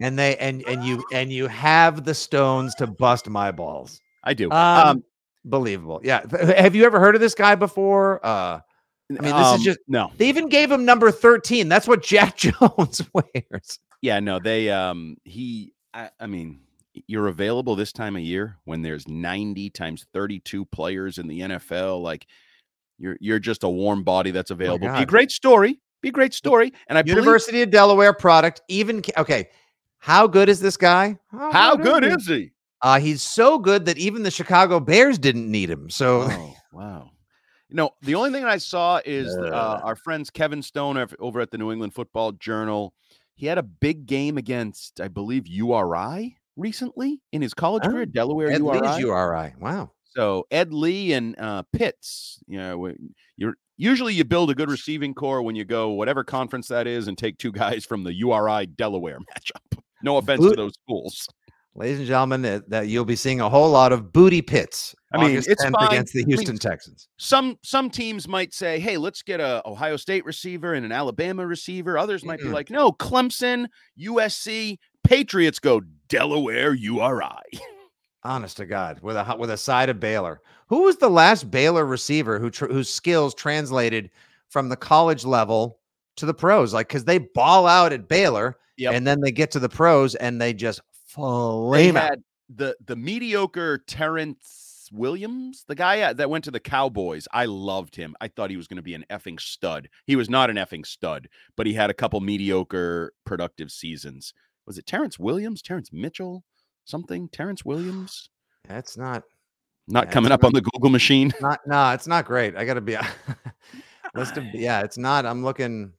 and they and and you and you have the stones to bust my balls. I do. Um, um believable. Yeah. Have you ever heard of this guy before? Uh I mean, this um, is just no. They even gave him number 13. That's what Jack Jones wears. Yeah, no, they um he I, I mean, you're available this time of year when there's 90 times 32 players in the NFL like You're you're just a warm body that's available. Be a great story. Be a great story. And I believe University of Delaware product. Even okay, how good is this guy? how good he? is he? Uh, he's so good that even the Chicago Bears didn't need him. So Oh, wow. You know, the only thing I saw is uh, our friends Kevin Stone over at the New England Football Journal. He had a big game against, I believe, URI recently in his college Oh, career, Delaware Ed URI. Lee's URI. Wow. So Ed Lee and uh, Pitts, you know, you're usually you build a good receiving core when you go whatever conference that is and take two guys from the URI Delaware matchup. No offense to those schools. Ladies and gentlemen, that, that you'll be seeing a whole lot of booty pits. I mean, August it's 10th against the I mean, Houston Texans. Some some teams might say, "Hey, let's get a Ohio State receiver and an Alabama receiver." Others might be Mm-mm. like, "No, Clemson, USC, Patriots go Delaware URI." Honest to God, with a with a side of Baylor. Who was the last Baylor receiver who tr- whose skills translated from the college level to the pros? Like, because they ball out at Baylor, Yep. and then they get to the pros and they just They flame out. the the mediocre Terrence Williams, the guy uh, that went to the Cowboys. I loved him. I thought he was going to be an effing stud. He was not an effing stud, but he had a couple mediocre productive seasons. Was it Terrence Williams? Terrence Mitchell? Something? Terrence Williams? That's not Not Yeah, coming up on the Google machine. not no, it's not great. I gotta be list of yeah, it's not. I'm looking.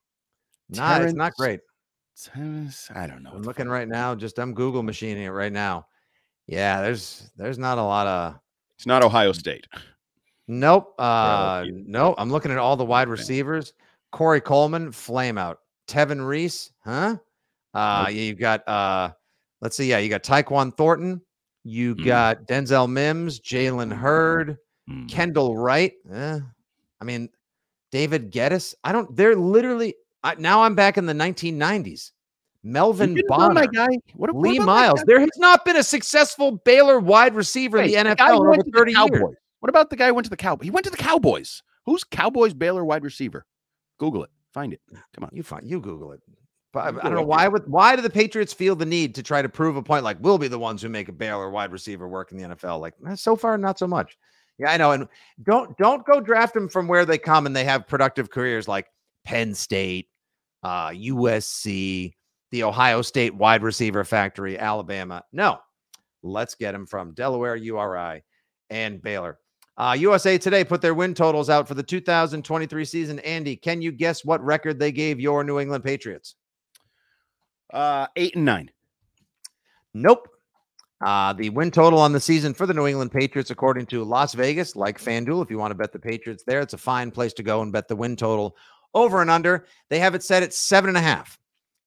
Nah, it's not great. Terrence- I don't know. I'm looking right now. Just I'm Google machining it right now. Yeah, there's there's not a lot of It's not Ohio State. nope. Uh nope. I'm looking at all the wide receivers. Corey Coleman, flame out. Tevin Reese, huh? Uh yeah, you've got uh let's see, yeah, you got Tyquan Thornton, you Mm. got Denzel Mims, Jalen Hurd, Mm. Kendall Wright. eh, I mean, David Geddes. I don't. They're literally. I, now I'm back in the 1990s. Melvin Bonner, my guy. What, what Lee Miles. There has not been a successful Baylor wide receiver Wait, in the NFL over 30 years. What about the guy who went to the Cowboys? He went to the Cowboys. Who's Cowboys Baylor wide receiver? Google it. Find it. Come on. You find you Google it. But I, I don't know why would why do the Patriots feel the need to try to prove a point like we'll be the ones who make a Baylor wide receiver work in the NFL? Like eh, so far, not so much. Yeah, I know. And don't don't go draft them from where they come and they have productive careers like Penn State, uh, USC, the Ohio State wide receiver factory, Alabama. No, let's get them from Delaware, URI, and Baylor. Uh, USA Today put their win totals out for the 2023 season. Andy, can you guess what record they gave your New England Patriots? Uh, eight and nine. Nope. Uh, the win total on the season for the New England Patriots, according to Las Vegas, like FanDuel, if you want to bet the Patriots there, it's a fine place to go and bet the win total over and under. They have it set at seven and a half.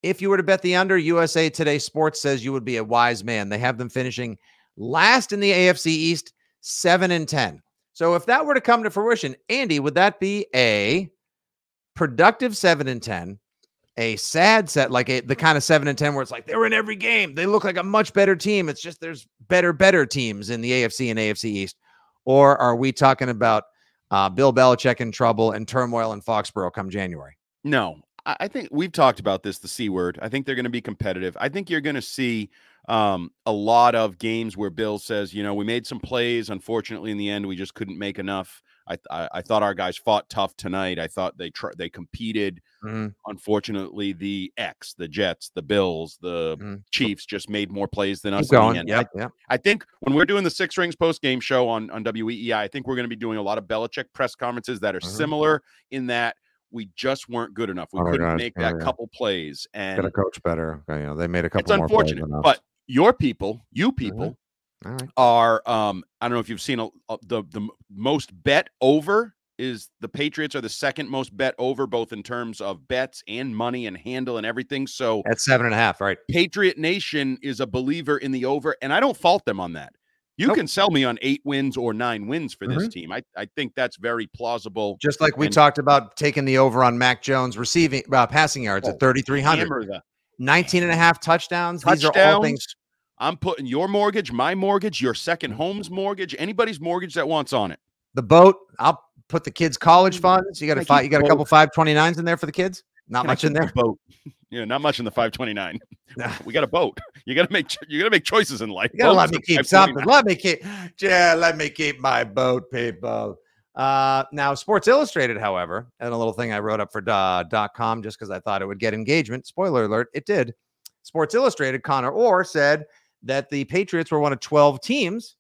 If you were to bet the under, USA Today Sports says you would be a wise man. They have them finishing last in the AFC East, seven and 10. So if that were to come to fruition, Andy, would that be a productive seven and 10? A sad set, like a, the kind of seven and ten where it's like they're in every game. They look like a much better team. It's just there's better, better teams in the AFC and AFC East. Or are we talking about uh, Bill Belichick in trouble and turmoil in Foxborough come January? No, I think we've talked about this, the C word. I think they're going to be competitive. I think you're going to see um, a lot of games where Bill says, you know, we made some plays. Unfortunately, in the end, we just couldn't make enough. I, I, I thought our guys fought tough tonight. I thought they tr- they competed. Mhm. Unfortunately, the X, the Jets, the Bills, the Mhm. Chiefs just made more plays than us. Keep going. Yep, yep. I think when we're doing the Six Rings post game show on on WEEI, I think we're going to be doing a lot of Belichick press conferences that are Mhm. similar in that we just weren't good enough. We Oh couldn't make that yeah. couple plays, and coach better. You know, they made a couple. it's unfortunate. But your people, you people, all right. are um I don't know if you've seen a, a- the the most bet over is the Patriots are the second most bet over both in terms of bets and money and handle and everything. So At seven and a half, right? Patriot Nation is a believer in the over, and I don't fault them on that. You Nope. can sell me on eight wins or nine wins for this team. I, I think that's very plausible. Just like we And- talked about taking the over on Mac Jones receiving uh, passing yards Oh, at 3,300, 19 and a half touchdowns. These are all things touchdowns. I'm putting your mortgage, my mortgage, your Mm. second home's mortgage, anybody's mortgage that wants on it. the boat. I'll put the kids' college funds. You got Can a I five, you got a couple five twenty nines in there for the kids. Not Can much in keep the there. Boat. Yeah, not much in the 529. Nah. we got a boat. You got to make you got to make choices in life. You gotta let me keep something. Let me keep. Yeah, let me keep my boat, people. Uh, now, Sports Illustrated, however, and a little thing I wrote up for uh, .com just because I thought it would get engagement. Spoiler alert, it did. Sports Illustrated, Connor Orr said that the Patriots were one of 12 teams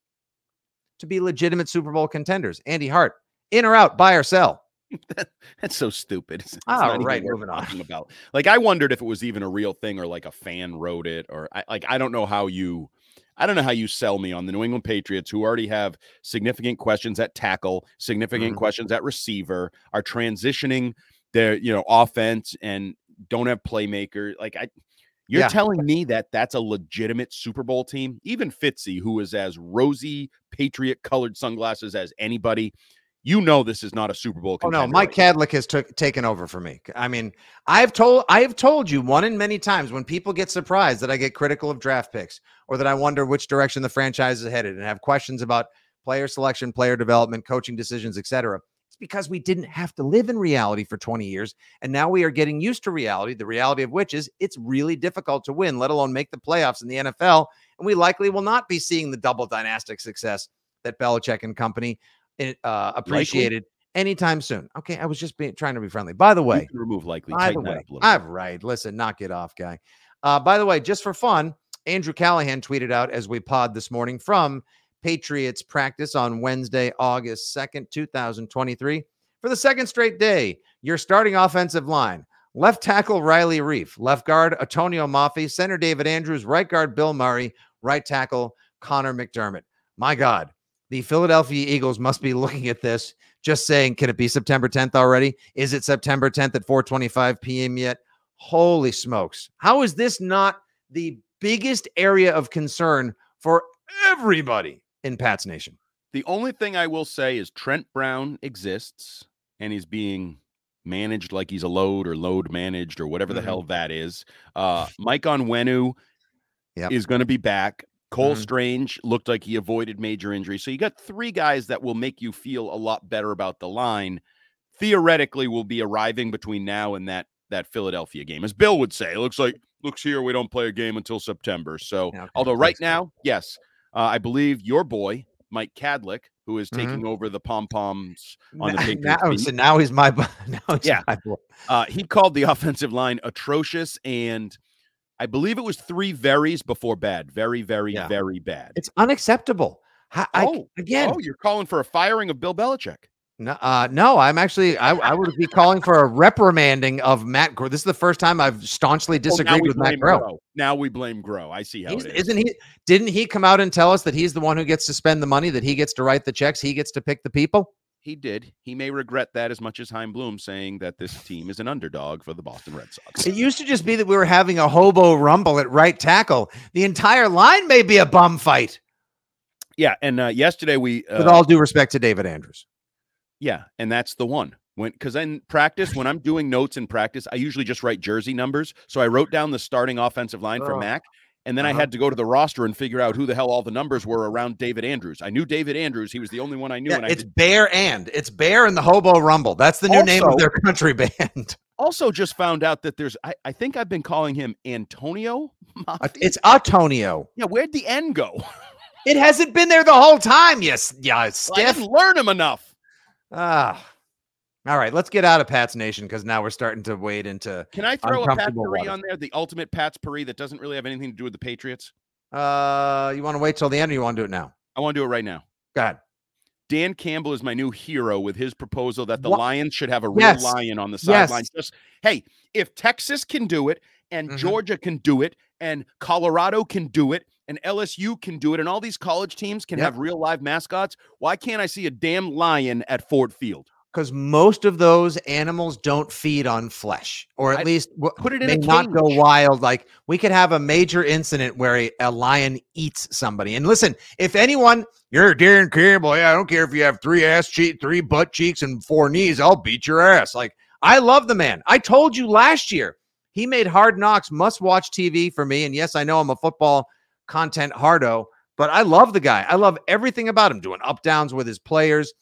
to be legitimate Super Bowl contenders. Andy Hart, in or out, buy or sell? That's so stupid. It's, it's oh, right. Moving on. About. Like, I wondered if it was even a real thing or like a fan wrote it, or I, like I don't know how you I don't know how you sell me on the New England Patriots, who already have significant questions at tackle, significant mm-hmm. questions at receiver, are transitioning their you know offense and don't have playmaker. Like I, you're yeah. telling me that that's a legitimate Super Bowl team. Even Fitzy, who is as rosy Patriot colored sunglasses as anybody, you know this is not a Super Bowl. Oh no, Mike right Kadlick has took taken over for me. I mean, I've told I have told you one and many times when people get surprised that I get critical of draft picks or that I wonder which direction the franchise is headed and have questions about player selection, player development, coaching decisions, etc. Because we didn't have to live in reality for 20 years and now we are getting used to reality, the reality of which is it's really difficult to win, let alone make the playoffs in the NFL, and we likely will not be seeing the double dynastic success that Belichick and company uh, appreciated likely? anytime soon. Okay, I was just being trying to be friendly. By the way, remove likely. By the way, I'm right. Listen, knock it off, guy. Uh, by the way, just for fun, Andrew Callahan tweeted out as we pod this morning from Patriots practice on Wednesday, August 2nd, 2023. For the second straight day, your starting offensive line left tackle Riley Reiff, left guard Antonio Mafi, center David Andrews, right guard Bill Murray, right tackle Conor McDermott. My God, the Philadelphia Eagles must be looking at this, just saying, can it be September 10th already? Is it September 10th at 4:25 p.m. yet? Holy smokes. How is this not the biggest area of concern for everybody in Pats Nation? The only thing I will say is Trent Brown exists and he's being managed like he's a load or load managed or whatever the mm-hmm. hell that is. Uh, Mike Onwenu yep. is going to be back. Cole mm-hmm. Strange looked like he avoided major injury. So you got three guys that will make you feel a lot better about the line. Theoretically, will be arriving between now and that that Philadelphia game. As Bill would say, it looks like looks here we don't play a game until September. So, okay. although right now, yes, uh, I believe your boy Mike Kadlick, who is mm-hmm. taking over the pom poms on the Patriots. Now, so now he's my now he's yeah. My boy. Uh, he called the offensive line atrocious and I believe it was three veries before bad. Very, very, yeah. very bad. It's unacceptable. I, oh, again. Oh, you're calling for a firing of Bill Belichick. No, uh, no, I'm actually I, I, would be calling for a reprimanding of Matt Groh. This is the first time I've staunchly disagreed with Matt Groh. Groh. Now we blame Groh. I see how he's, it is. Isn't he? Didn't he come out and tell us that he's the one who gets to spend the money, that he gets to write the checks, he gets to pick the people? He did. He may regret that as much as Chaim Bloom saying that this team is an underdog for the Boston Red Sox. It used to just be that we were having a hobo rumble at right tackle. The entire line may be a bum fight. Yeah, and uh, yesterday we, uh, with all due respect to David Andrews. Yeah, and that's the one. When because in practice, when I'm doing notes in practice, I usually just write jersey numbers. So I wrote down the starting offensive line oh. for Mac, and then uh-huh. I had to go to the roster and figure out who the hell all the numbers were around David Andrews. I knew David Andrews. He was the only one I knew. Yeah, and I it's did... Bear and it's Bear and the Hobo Rumble. That's the new also, name of their country band. Also, just found out that there's, I, I think I've been calling him Antonio. It's Atonio. Yeah, where'd the N go? it hasn't been there the whole time. Yes, yeah, stiff. Well, I didn't learn him enough. Ah, all right, let's get out of Pat's Nation because now we're starting to wade into. Can I throw a Patspourri on there? The ultimate Patspourri that doesn't really have anything to do with the Patriots. Uh, you want to wait till the end, or you want to do it now? I want to do it right now. Go ahead. Dan Campbell is my new hero with his proposal that the what? Lions should have a real yes. lion on the sideline. Yes. Just hey, if Texas can do it, and mm-hmm. Georgia can do it, and Colorado can do it, and LSU can do it, and all these college teams can yep. have real live mascots, why can't I see a damn lion at Ford Field? because most of those animals don't feed on flesh, or at I, least put it in may not go wild. Like we could have a major incident where a, a, lion eats somebody. And listen, if anyone, you're Darren Campbell, yeah, I don't care if you have three ass cheek, three butt cheeks, and four knees, I'll beat your ass. Like I love the man. I told you last year he made Hard Knocks must watch TV for me. And yes, I know I'm a football content hardo, but I love the guy. I love everything about him, doing up downs with his players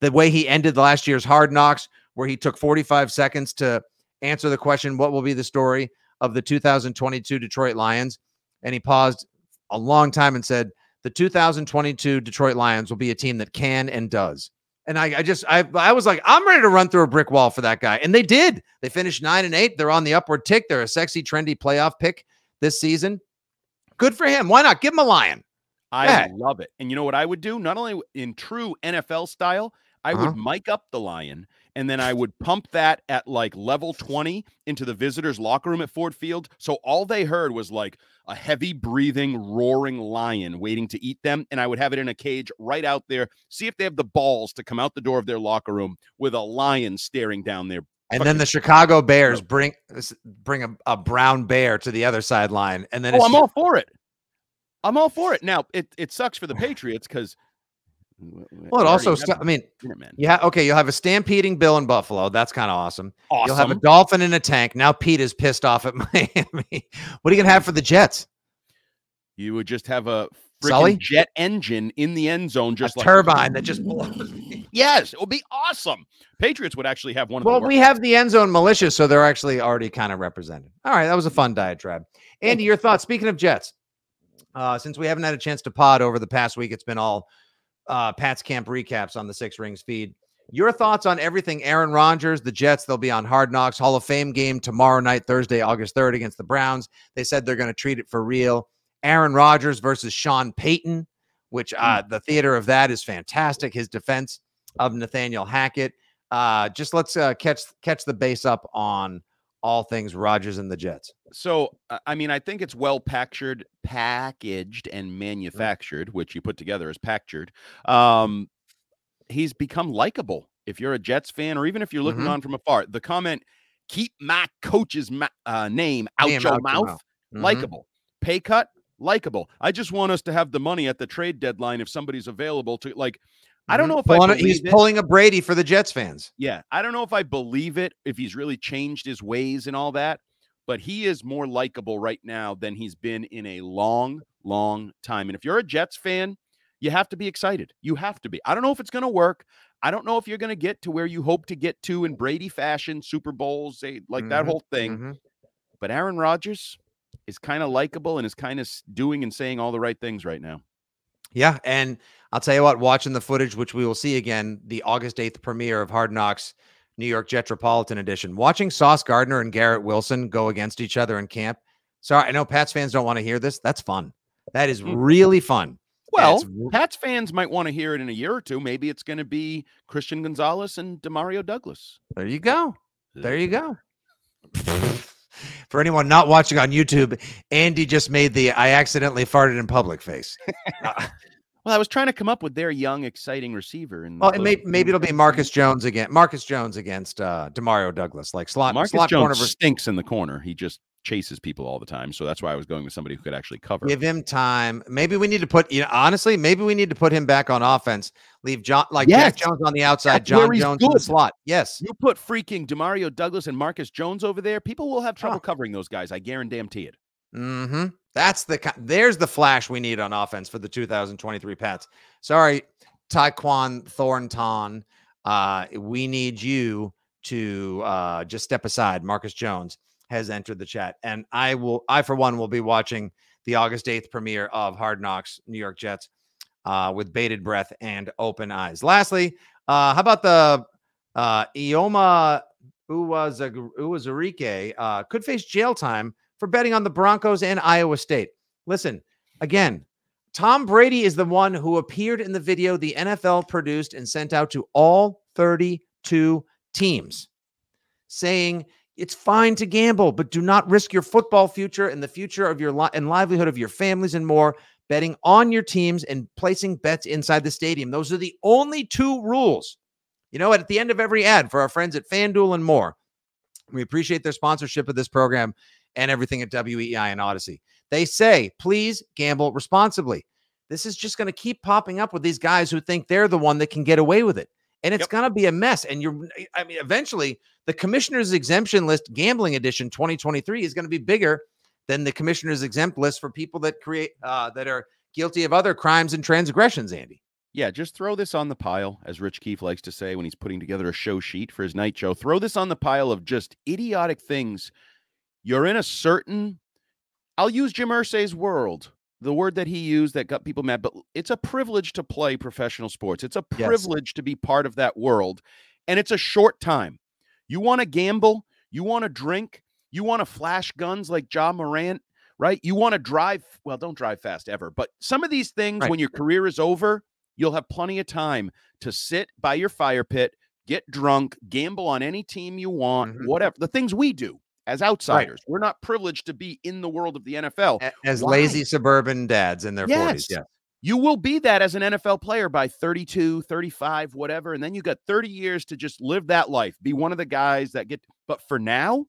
the way he ended last year's Hard Knocks, where he took 45 seconds to answer the question, What will be the story of the 2022 Detroit Lions? And he paused a long time and said, The 2022 Detroit Lions will be a team that can and does. And I, I just I I was like, I'm ready to run through a brick wall for that guy. And they did. They finished nine and eight. They're on the upward tick. They're a sexy, trendy playoff pick this season. Good for him. Why not? Give him a lion. I love it. And you know what I would do? Not only in true NFL style, I Uh-huh. would mic up the lion and then I would pump that at like level 20 into the visitors' locker room at Ford Field. So all they heard was like a heavy breathing, roaring lion waiting to eat them. And I would have it in a cage right out there. See if they have the balls to come out the door of their locker room with a lion staring down there. And then the Chicago Bears bring bring a, a brown bear to the other sideline. And then Oh, it's I'm just- all for it. I'm all for it. Now, it, it sucks for the Patriots because. well, it also stu- I mean, man. yeah, okay, you'll have a stampeding Bill in Buffalo. That's kind of awesome. Awesome. You'll have a dolphin in a tank. Now Pete is pissed off at Miami. what are you gonna have for the Jets? You would just have a Sully? freaking jet engine in the end zone, just a like turbine that just blows. Yes, it would be awesome. Patriots would actually have one of Well, we have the end zone militia, so they're actually already kind of represented. All right, that was a fun diatribe. Andy, your thoughts? Speaking of Jets, uh, since we haven't had a chance to pod over the past week, it's been all uh, Pat's camp recaps on the Six Rings feed. Your thoughts on everything Aaron Rodgers, the Jets, they'll be on Hard Knocks Hall of Fame game tomorrow night, Thursday, August 3rd against the Browns. They said they're going to treat it for real. Aaron Rodgers versus Sean Payton, which uh, the theater of that is fantastic. His defense of Nathaniel Hackett. Uh, just let's uh, catch catch the base up on all things Rodgers and the Jets. So, uh, I mean, I think it's well packaged, packaged Mm-hmm. and manufactured, which you put together as packaged. Um, he's become likable. If you're a Jets fan, or even if you're looking Mhm. on from afar, the comment "Keep my coach's ma- uh, name out Name your out your mouth," mouth. Mhm. likable. Pay cut, likable. I just want us to have the money at the trade deadline if somebody's available to like. I don't know if Pulling I a- he's it. pulling a Brady for the Jets fans. Yeah, I don't know if I believe it, if he's really changed his ways and all that, but he is more likable right now than he's been in a long, long time. And if you're a Jets fan, you have to be excited. You have to be. I don't know if it's going to work. I don't know if you're going to get to where you hope to get to in Brady fashion, Super Bowls, say, like that Mhm, whole thing. mhm. But Aaron Rodgers is kind of likable and is kind of doing and saying all the right things right now. Yeah, and I'll tell you what, watching the footage, which we will see again, the August 8th premiere of Hard Knocks New York Jetropolitan Edition, watching Sauce Gardner and Garrett Wilson go against each other in camp. Sorry, I know Pats fans don't want to hear this. That's fun. That is Mm. really fun. Well, Pats fans might want to hear it in a year or two. Maybe it's going to be Christian Gonzalez and Demario Douglas. there you go. There you go. For anyone not watching on YouTube, Andy just made the I accidentally farted in public face. Well, I was trying to come up with their young, exciting receiver. And well, may, maybe it'll be Marcus Jones again. Marcus Jones against uh Demario Douglas, like slot Marcus slot corner Jones versus stinks in the corner. He just chases people all the time. So that's why I was going with somebody who could actually cover. Give him time. Maybe we need to put you know honestly, maybe we need to put him back on offense. Leave John like Jack Jones on the outside, That's John Jones in the slot. Yes. You put freaking Demario Douglas and Marcus Jones over there, people will have trouble Oh. covering those guys. I guarantee it. Mm-hmm. That's the there's the flash we need on offense for the 2023 Pats. Sorry, Tyquan Thornton. Uh, we need you to uh, just step aside. Marcus Jones has entered the chat, and I will. I for one will be watching the August 8th premiere of Hard Knocks New York Jets uh, with bated breath and open eyes. Lastly, uh, how about the uh, Eyioma Uwazurike uh, could face jail time for betting on the Broncos and Iowa State. Listen, again, Tom Brady is the one who appeared in the video the NFL produced and sent out to all 32 teams saying it's fine to gamble, but do not risk your football future and the future of your li- and livelihood of your families and more betting on your teams and placing bets inside the stadium. Those are the only two rules. You know, at the end of every ad for our friends at FanDuel and more, we appreciate their sponsorship of this program and everything at WEEI and Audacy. They say, please gamble responsibly. This is just going to keep popping up with these guys who think they're the one that can get away with it. And it's Yep. going to be a mess. And you're, I mean, eventually the commissioner's exemption list gambling edition 2023 is going to be bigger than the commissioner's exempt list for people that create, uh, that are guilty of other crimes and transgressions, Andy. Yeah, just throw this on the pile, as Rich Keefe likes to say when he's putting together a show sheet for his night show. Throw this on the pile of just idiotic things. You're in a certain, I'll use Jim Irsay's world. the word that he used that got people mad, but it's a privilege to play professional sports. It's a Yes. privilege to be part of that world. And it's a short time. You want to gamble, you want to drink, you want to flash guns like John Morant, right? You want to drive, well, don't drive fast ever, but some of these things, Right. when your career is over, you'll have plenty of time to sit by your fire pit, get drunk, gamble on any team you want, Mhm. whatever. The things we do as outsiders. We're not privileged to be in the world of the NFL. As Why? lazy suburban dads in their 40s. Yes. Yes. You will be that as an NFL player by 32, 35, whatever. And then you got 30 years to just live that life, be one of the guys that get. But for now,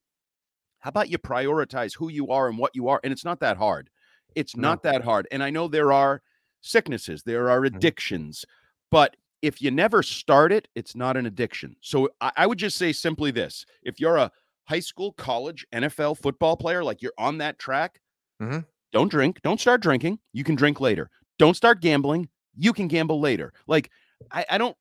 how about you prioritize who you are and what you are? And it's not that hard. It's No. not that hard. And I know there are sicknesses, there are Mhm. addictions, but if you never start it, it's not an addiction. So I, I would just say simply this if you're a high school, college, NFL football player, like you're on that track, Mhm. don't drink, don't start drinking. You can drink later. Don't start gambling. You can gamble later. Like I, I don't,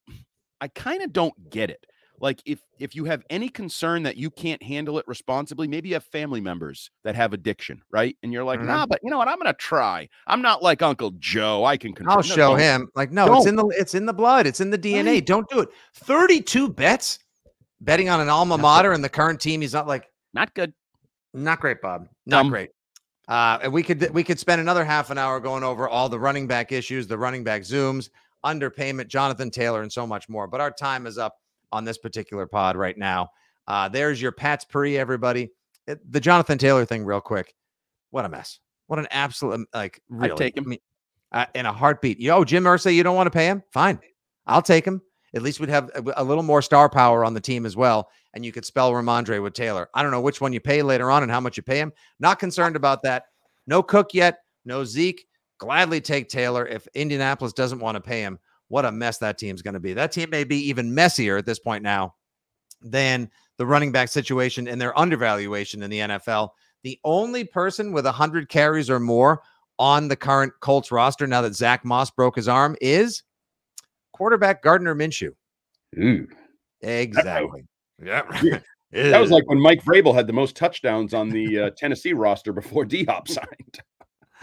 I kind of don't get it. Like if if you have any concern that you can't handle it responsibly, maybe you have family members that have addiction, right? And you're like, Mhm. nah, but you know what? I'm gonna try. I'm not like Uncle Joe. I can control. I'll No, show him. Like, no, it's Don't. in the it's in the blood. It's in the DNA. Right. Don't do it. 32 bets betting on an alma Not mater and the current team. He's not like Not good. not great, Bob. Not Dumb. great. Uh, and we could we could spend another half an hour going over all the running back issues, the running back zooms, underpayment, Jonathan Taylor, and so much more. But our time is up on this particular pod right now. Uh, there's your Patspourri, everybody. It- the Jonathan Taylor thing, real quick. What a mess. What an absolute like. Really, take him. I mean, uh, in a heartbeat. Yo, Jim Irsay, you don't want to pay him? Fine, I'll take him. At least we'd have a, little more star power on the team as well, and you could spell Rhamondre with Taylor. I don't know which one you pay later on and how much you pay him. Not concerned about that. No Cook yet. No Zeke. Gladly take Taylor if Indianapolis doesn't want to pay him. What a mess that team's going to be. That team may be even messier at this point now than the running back situation and their undervaluation in the NFL. The only person with 100 carries or more on the current Colts roster now that Zack Moss broke his arm is quarterback Gardner Minshew. Ooh. Exactly. Yeah. That was like when Mike Vrabel had the most touchdowns on the uh, Tennessee roster before D Hop signed.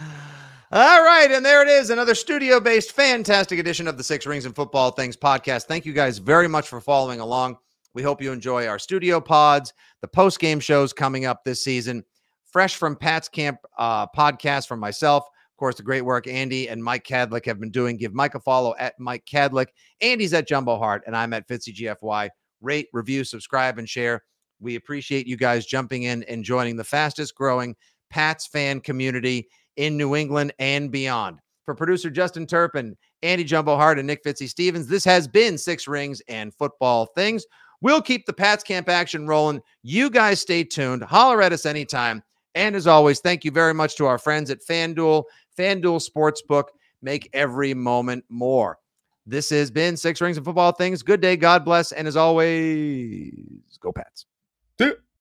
All right, and there it is, another studio-based, fantastic edition of the Six Rings and Football Things podcast. Thank you guys very much for following along. We hope you enjoy our studio pods, the post-game shows coming up this season, fresh from Pat's Camp uh, podcast from myself. Course, the great work Andy and Mike Kadlick have been doing. Give Mike a follow at Mike Kadlick. Andy's at Jumbo Hart, and I'm at Fitzy GFY. Rate, review, subscribe, and share. We appreciate you guys jumping in and joining the fastest growing Pats fan community in New England and beyond. For producer Justin Turpin, Andy Jumbo Hart, and Nick Fitzy Stevens, this has been Six Rings and Football Things. We'll keep the Pats camp action rolling. You guys stay tuned. Holler at us anytime. And as always, thank you very much to our friends at FanDuel, FanDuel Sportsbook. Make every moment more. This has been Six Rings and Football Things. Good day. God bless. And as always, go Pats.